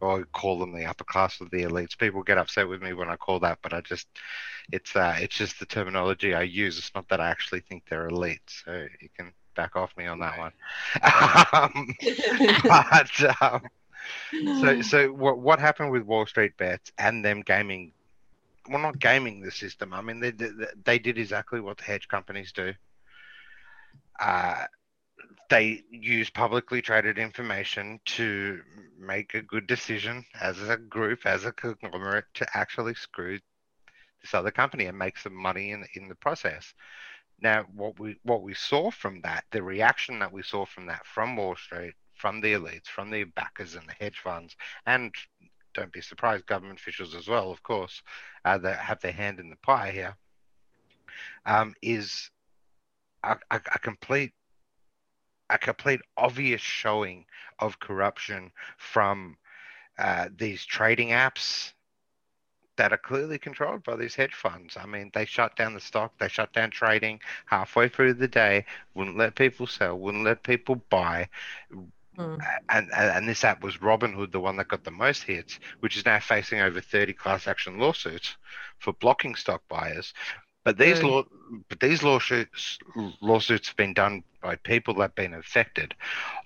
I call them the upper class of the elites. People get upset with me when I call that, but I just it's uh it's just the terminology I use. It's not that I actually think they're elite, so you can back off me on that one. (laughs) um, but um, so (laughs) so what what happened with Wall Street bets and them gaming? Well, not gaming the system. I mean, they they, they did exactly what the hedge companies do. Uh, they use publicly traded information to make a good decision as a group, as a conglomerate, to actually screw this other company and make some money in in the process. Now, what we what we saw from that, the reaction that we saw from that from Wall Street, from the elites, from the backers and the hedge funds, and don't be surprised, government officials as well, of course, uh, that have their hand in the pie here, um, is a, a, a complete a complete obvious showing of corruption from uh, these trading apps that are clearly controlled by these hedge funds. I mean, they shut down the stock, they shut down trading halfway through the day, wouldn't let people sell, wouldn't let people buy. Hmm. And, and and this app was Robinhood, the one that got the most hits, which is now facing over 30 class action lawsuits for blocking stock buyers. But these law, but these lawsuits lawsuits have been done by people that have been affected.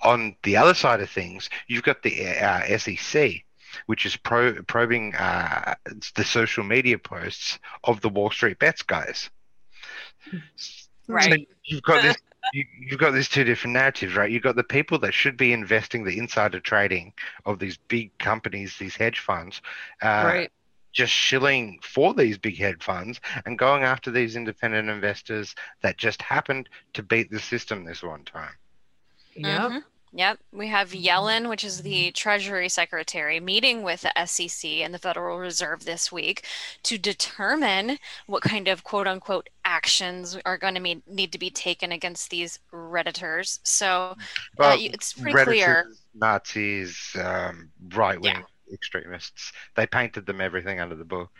On the other side of things, you've got the uh, SEC, which is pro, probing uh, the social media posts of the Wall Street bets guys. So Right. you've got this. (laughs) You, you've got these two different narratives, right? You've got the people that should be investing the insider trading of these big companies, these hedge funds, uh, right. Just shilling for these big hedge funds and going after these independent investors that just happened to beat the system this one time. Yep. Mhm. Yep. We have Yellen, which is the Treasury Secretary, meeting with the SEC and the Federal Reserve this week to determine what kind of quote unquote actions are going to be, need to be taken against these Redditors. So uh, Well, you- it's pretty clear. Redditors, Nazis, um, right wing extremists, they painted them everything under the book.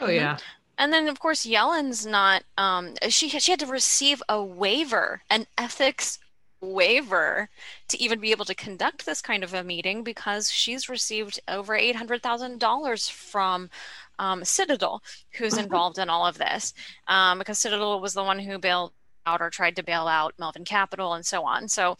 Oh yeah. And then, of course, Yellen's not. Um, she she had to receive a waiver, an ethics waiver, to even be able to conduct this kind of a meeting because she's received over eight hundred thousand dollars from um, Citadel, who's involved in all of this, um, because Citadel was the one who bailed out or tried to bail out Melvin Capital and so on. So.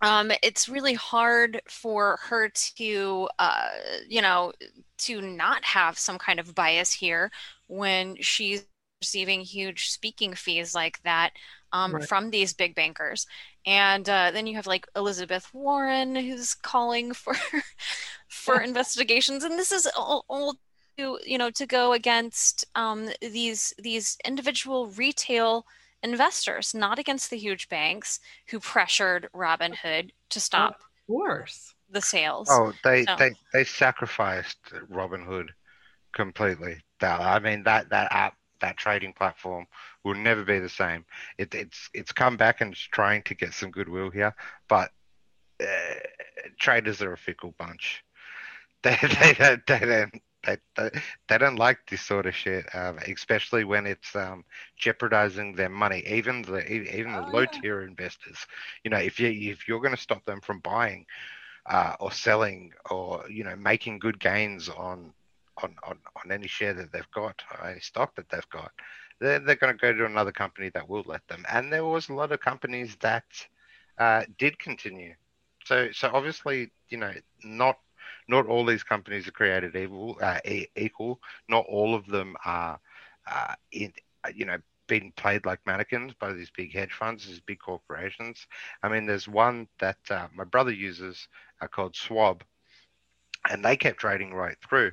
Um, it's really hard for her to, uh, you know, to not have some kind of bias here when she's receiving huge speaking fees like that um, Right. from these big bankers. And uh, then you have like Elizabeth Warren who's calling for (laughs) for investigations, and this is all, all to you know to go against um, these these individual retail investors, not against the huge banks who pressured Robinhood to stop course. the sales. Oh, they So- they they sacrificed Robinhood completely. That I mean that that app that trading platform will never be the same. It, it's it's come back and it's trying to get some goodwill here, but uh, traders are a fickle bunch. (laughs) They they don't they don't they, they, they don't like this sort of shit, um, especially when it's um, jeopardizing their money. Even the even the Oh, low yeah. tier investors, you know, if you if you're going to stop them from buying uh, or selling or you know making good gains on on, on, on any share that they've got any stock that they've got they're, they're going to go to another company that will let them and there was a lot of companies that uh, did continue so so obviously you know not not all these companies are created evil uh, equal not all of them are uh, in you know being played like mannequins by these big hedge funds, these big corporations. I mean, there's one that uh, my brother uses uh, called Schwab, and they kept trading right through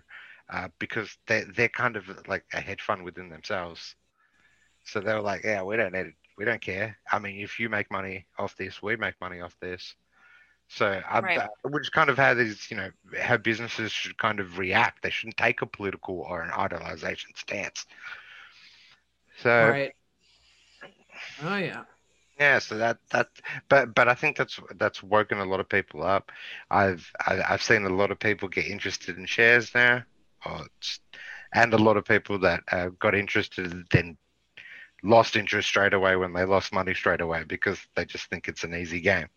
uh, because they're they're kind of like a hedge fund within themselves. So they were like, yeah, we don't need it. We don't care. I mean, if you make money off this, we make money off this. So, I, Right. uh, which kind of how these, you know, how businesses should kind of react. They shouldn't take a political or an idolization stance. So, Right. Oh yeah. yeah, so that that but but I think that's that's woken a lot of people up. I've I, I've seen a lot of people get interested in shares now, or and a lot of people that uh, got interested then lost interest straight away when they lost money straight away because they just think it's an easy game,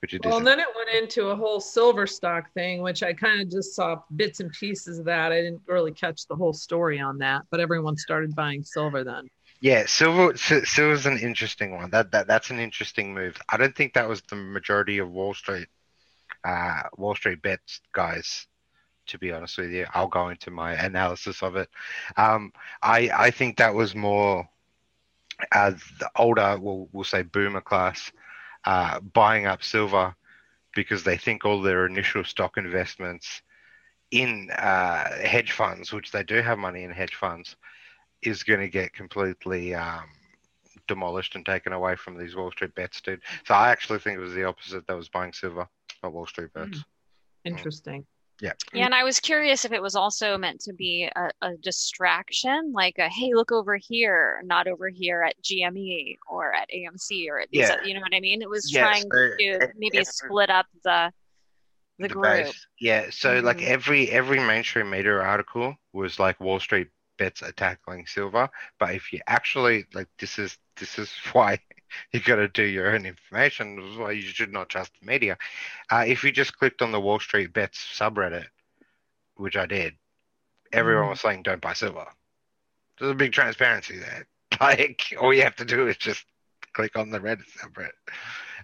which it Well, isn't. then it went into a whole silver stock thing, which I kind of just saw bits and pieces of that. I didn't really catch the whole story on that, but everyone started buying silver then. Yeah, silver si- silver's an interesting one. That that that's an interesting move. I don't think that was the majority of Wall Street, uh, Wall Street bets guys. To be honest with you, I'll go into my analysis of it. Um, I I think that was more the older, we'll we'll say boomer class, uh, buying up silver because they think all their initial stock investments in uh, hedge funds, which they do have money in hedge funds, is going to get completely um, demolished and taken away from these Wall Street bets, dude. So I actually think it was the opposite that was buying silver, not Wall Street bets. Interesting. Yeah, Yeah, and I was curious if it was also meant to be a, a distraction, like a hey, look over here, not over here at GME or at AMC or at these, Yeah. you know what I mean? It was Yeah, trying so to maybe it- split up the the, the group. base. Yeah, so like Mhm. every every mainstream media article was like Wall Street bets are tackling silver, but if you actually like this is this is (laughs) why (laughs) you got to do your own information. Why you should not trust the media. Uh, if you just clicked on the Wall Street bets subreddit, which I did, everyone Mhm. was saying don't buy silver. There's a big transparency there. (laughs) Like all you have to do is just click on the Reddit subreddit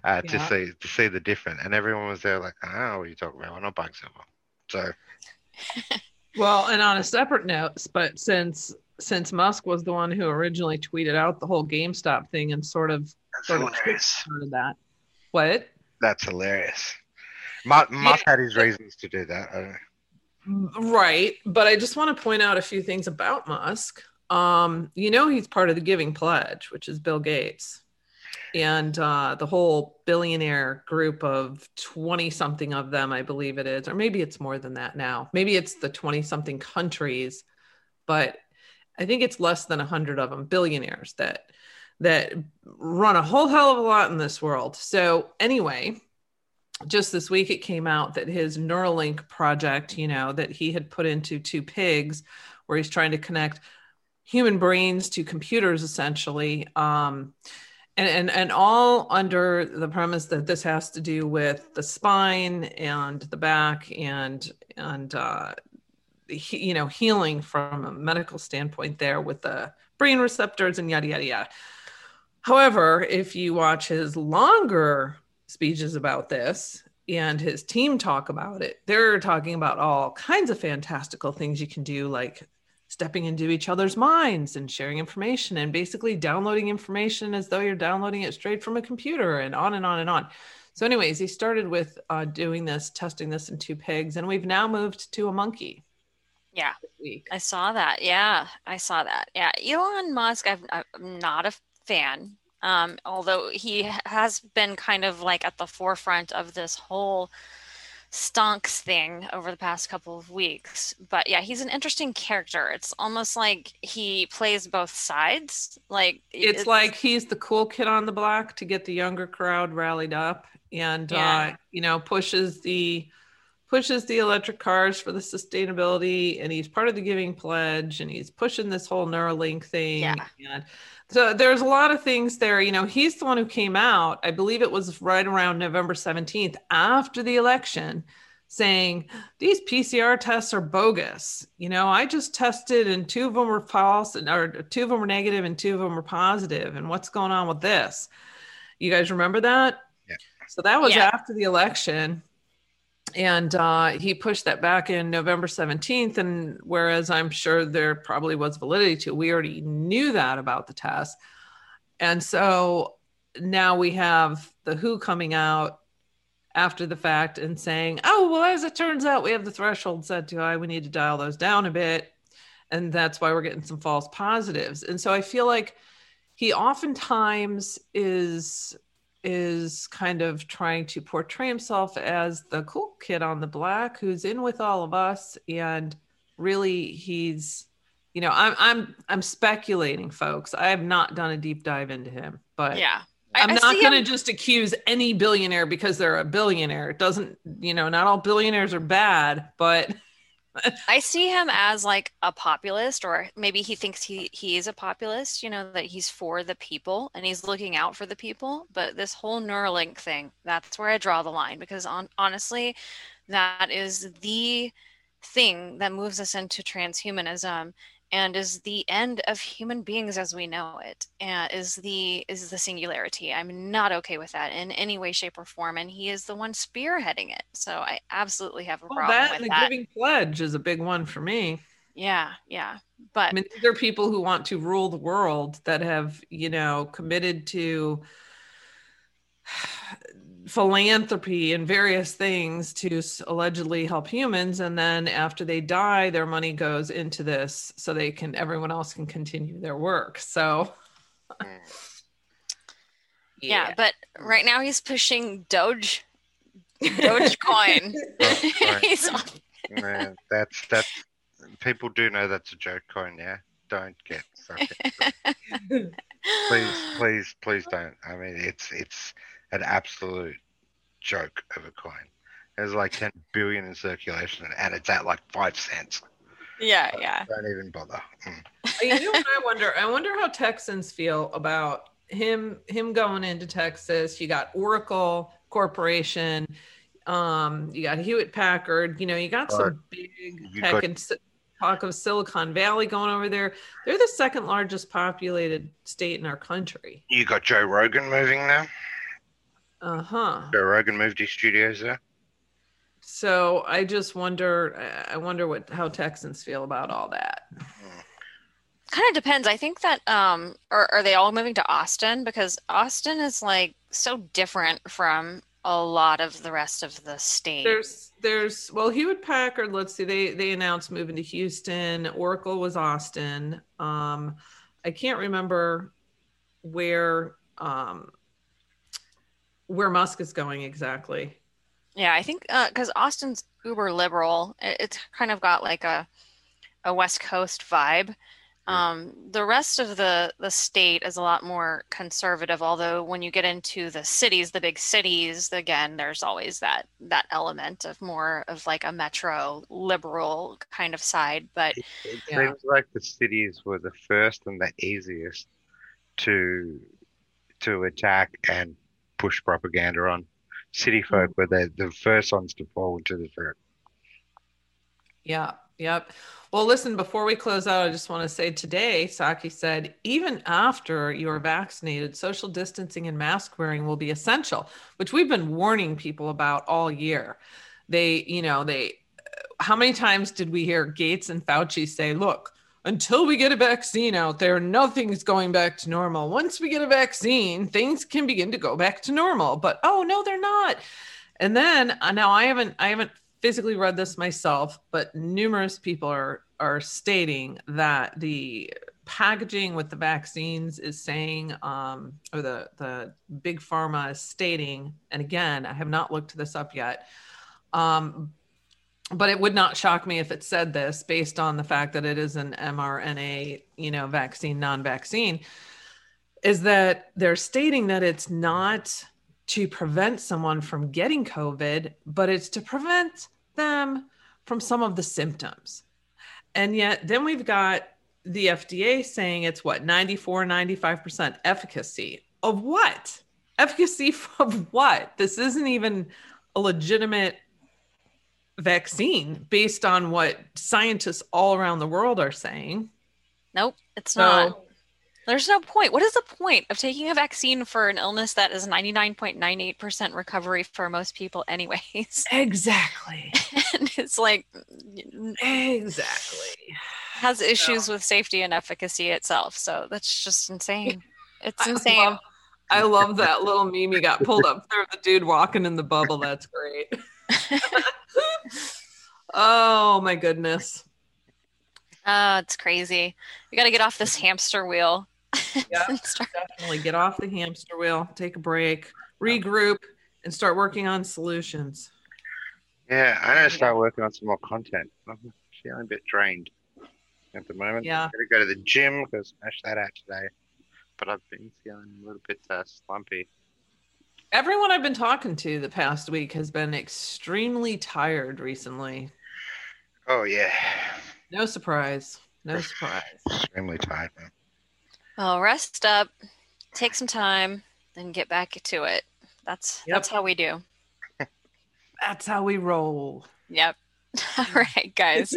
uh, to see to see the difference. And everyone was there like, oh, what are you talking about? We're not buying silver. So (laughs) Well, and on a separate note, but since since Musk was the one who originally tweeted out the whole GameStop thing and sort of that's sort of hilarious. started that. What? That's hilarious. Musk, Musk had his reasons to do that. I Right, but I just want to point out a few things about Musk. Um, you know, he's part of the Giving Pledge, which is Bill Gates, and uh, the whole billionaire group of twenty something of them, I believe it is, or maybe it's more than that now. Maybe it's the twenty something countries, but I think it's less than a hundred of them, billionaires that that run a whole hell of a lot in this world. So anyway, just this week it came out that his Neuralink project, you know, that he had put into two pigs, where he's trying to connect human brains to computers essentially. Um, and, and, and all under the premise that this has to do with the spine and the back and and uh, you know healing from a medical standpoint there with the brain receptors and yada yada yada. However, if you watch his longer speeches about this and his team talk about it, they're talking about all kinds of fantastical things you can do, like stepping into each other's minds and sharing information and basically downloading information as though you're downloading it straight from a computer and on and on and on. So, anyways, he started with uh, doing this, testing this in two pigs, and we've now moved to a monkey Yeah. I saw that. Yeah, I saw that. Yeah, Elon Musk, I've, I'm not a fan Um, although he has been kind of like at the forefront of this whole stonks thing over the past couple of weeks. But yeah, he's an interesting character. It's almost like he plays both sides. Like it's, it's like he's the cool kid on the block to get the younger crowd rallied up and yeah. uh, you know, pushes the pushes the electric cars for the sustainability and he's part of the giving pledge and he's pushing this whole Neuralink thing. Yeah. And so there's a lot of things there. You know, he's the one who came out, I believe it was right around November 17th after the election, saying these PCR tests are bogus. You know, I just tested and two of them were false and or two of them were negative and two of them were positive. And what's going on with this? You guys remember that? Yeah. So that was Yeah. after the election and uh, he pushed that back in November 17th. And whereas I'm sure there probably was validity to, we already knew that about the test. And so now we have the WHO coming out after the fact and saying, oh, well, as it turns out, we have the threshold set too high. We need to dial those down a bit. And that's why we're getting some false positives. And so I feel like he oftentimes is is kind of trying to portray himself as the cool kid on the block who's in with all of us and really he's you know i'm i'm i'm speculating folks i have not done a deep dive into him but yeah. I- i'm I not going to just accuse any billionaire because they're a billionaire it doesn't you know not all billionaires are bad but I see him as like a populist, or maybe he thinks he he is a populist. You know that he's for the people and he's looking out for the people. But this whole Neuralink thing, that's where I draw the line because on honestly, that is the thing that moves us into transhumanism and is the end of human beings as we know it and is the is the singularity. I'm not okay with that in any way shape or form and he is the one spearheading it so i absolutely have a well, problem that with and the that. Giving pledge is a big one for me. Yeah yeah but I mean, these are people who want to rule the world that have, you know, committed to philanthropy and various things to allegedly help humans. And then after they die, their money goes into this so they can, everyone else can continue their work. So, Mm. yeah. but right now he's pushing doge dogecoin (laughs) Oh, (laughs) right. he's Man, that's that's people do know that's a joke coin. Yeah, don't get sucked (laughs) please, please, please don't. I mean, it's it's an absolute joke of a coin. There's like 10 billion in circulation, and it's at like five cents. yeah yeah Don't even bother. Mm. (laughs) you know what I wonder? I wonder how Texans feel about him him going into Texas. You got Oracle Corporation, um, you got Hewlett Packard. You know, you got Right. some big You tech got- and talk of Silicon Valley going over there. They're the second largest populated state in our country. You got Joe Rogan moving now. Uh huh. Joe Rogan moved his studios there. So I just wonder. I wonder what how Texans feel about all that. kind of depends i think that um are, are they all moving to austin because austin is like so different from a lot of the rest of the state There's there's well Hewlett Packard, let's see, they they announced moving to Houston. Oracle was Austin. Um I can't remember where um where Musk is going exactly. Yeah, I think because Austin's uber liberal, it, it's kind of got like a a West Coast vibe. Um, the rest of the the state is a lot more conservative. Although when you get into the cities, the big cities, again, there's always that that element of more of like a metro liberal kind of side. But It Yeah. seems like the cities were the first and the easiest to to attack and push propaganda on. City folk mm. were the, the first ones to fall into the trap. Yeah, yep. Well, listen, before we close out, I just want to say today, Psaki said, even after you are vaccinated, social distancing and mask wearing will be essential, which we've been warning people about all year. They, you know, they, how many times did we hear Gates and Fauci say, look, until we get a vaccine out there, nothing's going back to normal. Once we get a vaccine, things can begin to go back to normal. But oh no, they're not. And then uh, now I haven't I haven't physically read this myself, but numerous people are are stating that the packaging with the vaccines is saying, um, or the the big pharma is stating, and again, I have not looked this up yet. Um, but it would not shock me if it said this based on the fact that it is an mRNA, you know, vaccine, non-vaccine, is that they're stating that it's not to prevent someone from getting COVID, but it's to prevent them from some of the symptoms. And yet, then we've got the FDA saying it's what, 94, 95% efficacy of what? Efficacy (laughs) of what? This isn't even a legitimate vaccine based on what scientists all around the world are saying. Nope, it's so, not. There's no point. What is the point of taking a vaccine for an illness that is 99.98% recovery for most people, anyways? (laughs) Exactly. and it's like, exactly. Has issues so. with safety and efficacy itself. So that's just insane. It's insane. I love, I love that little meme you got pulled up there, the dude walking in the bubble. That's great. (laughs) oh my goodness. Oh, it's crazy. We got to get off this hamster wheel. (laughs) yeah, definitely get off the hamster wheel, take a break, regroup, and start working on solutions. Yeah, I need to start working on some more content. I'm feeling a bit drained at the moment. Yeah, I'm gonna go to the gym because I smashed that out today, but I've been feeling a little bit uh, slumpy. Everyone I've been talking to the past week has been extremely tired recently. Oh yeah. No surprise. No surprise. Extremely tired, man. Well, rest up, take some time, then get back to it. That's yep. that's how we do. that's how we roll. Yep. (laughs) All right, guys.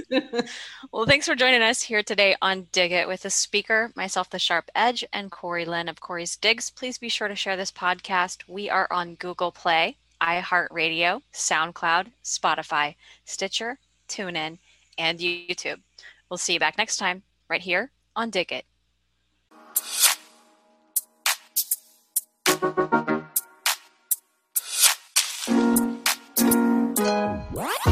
well, thanks for joining us here today on Dig It with the speaker, myself, the Sharp Edge, and Corey Lynn of Corey's Digs. Please be sure to share this podcast. We are on Google Play, iHeartRadio, SoundCloud, Spotify, Stitcher, TuneIn, and YouTube. We'll see you back next time, right here on Dig It.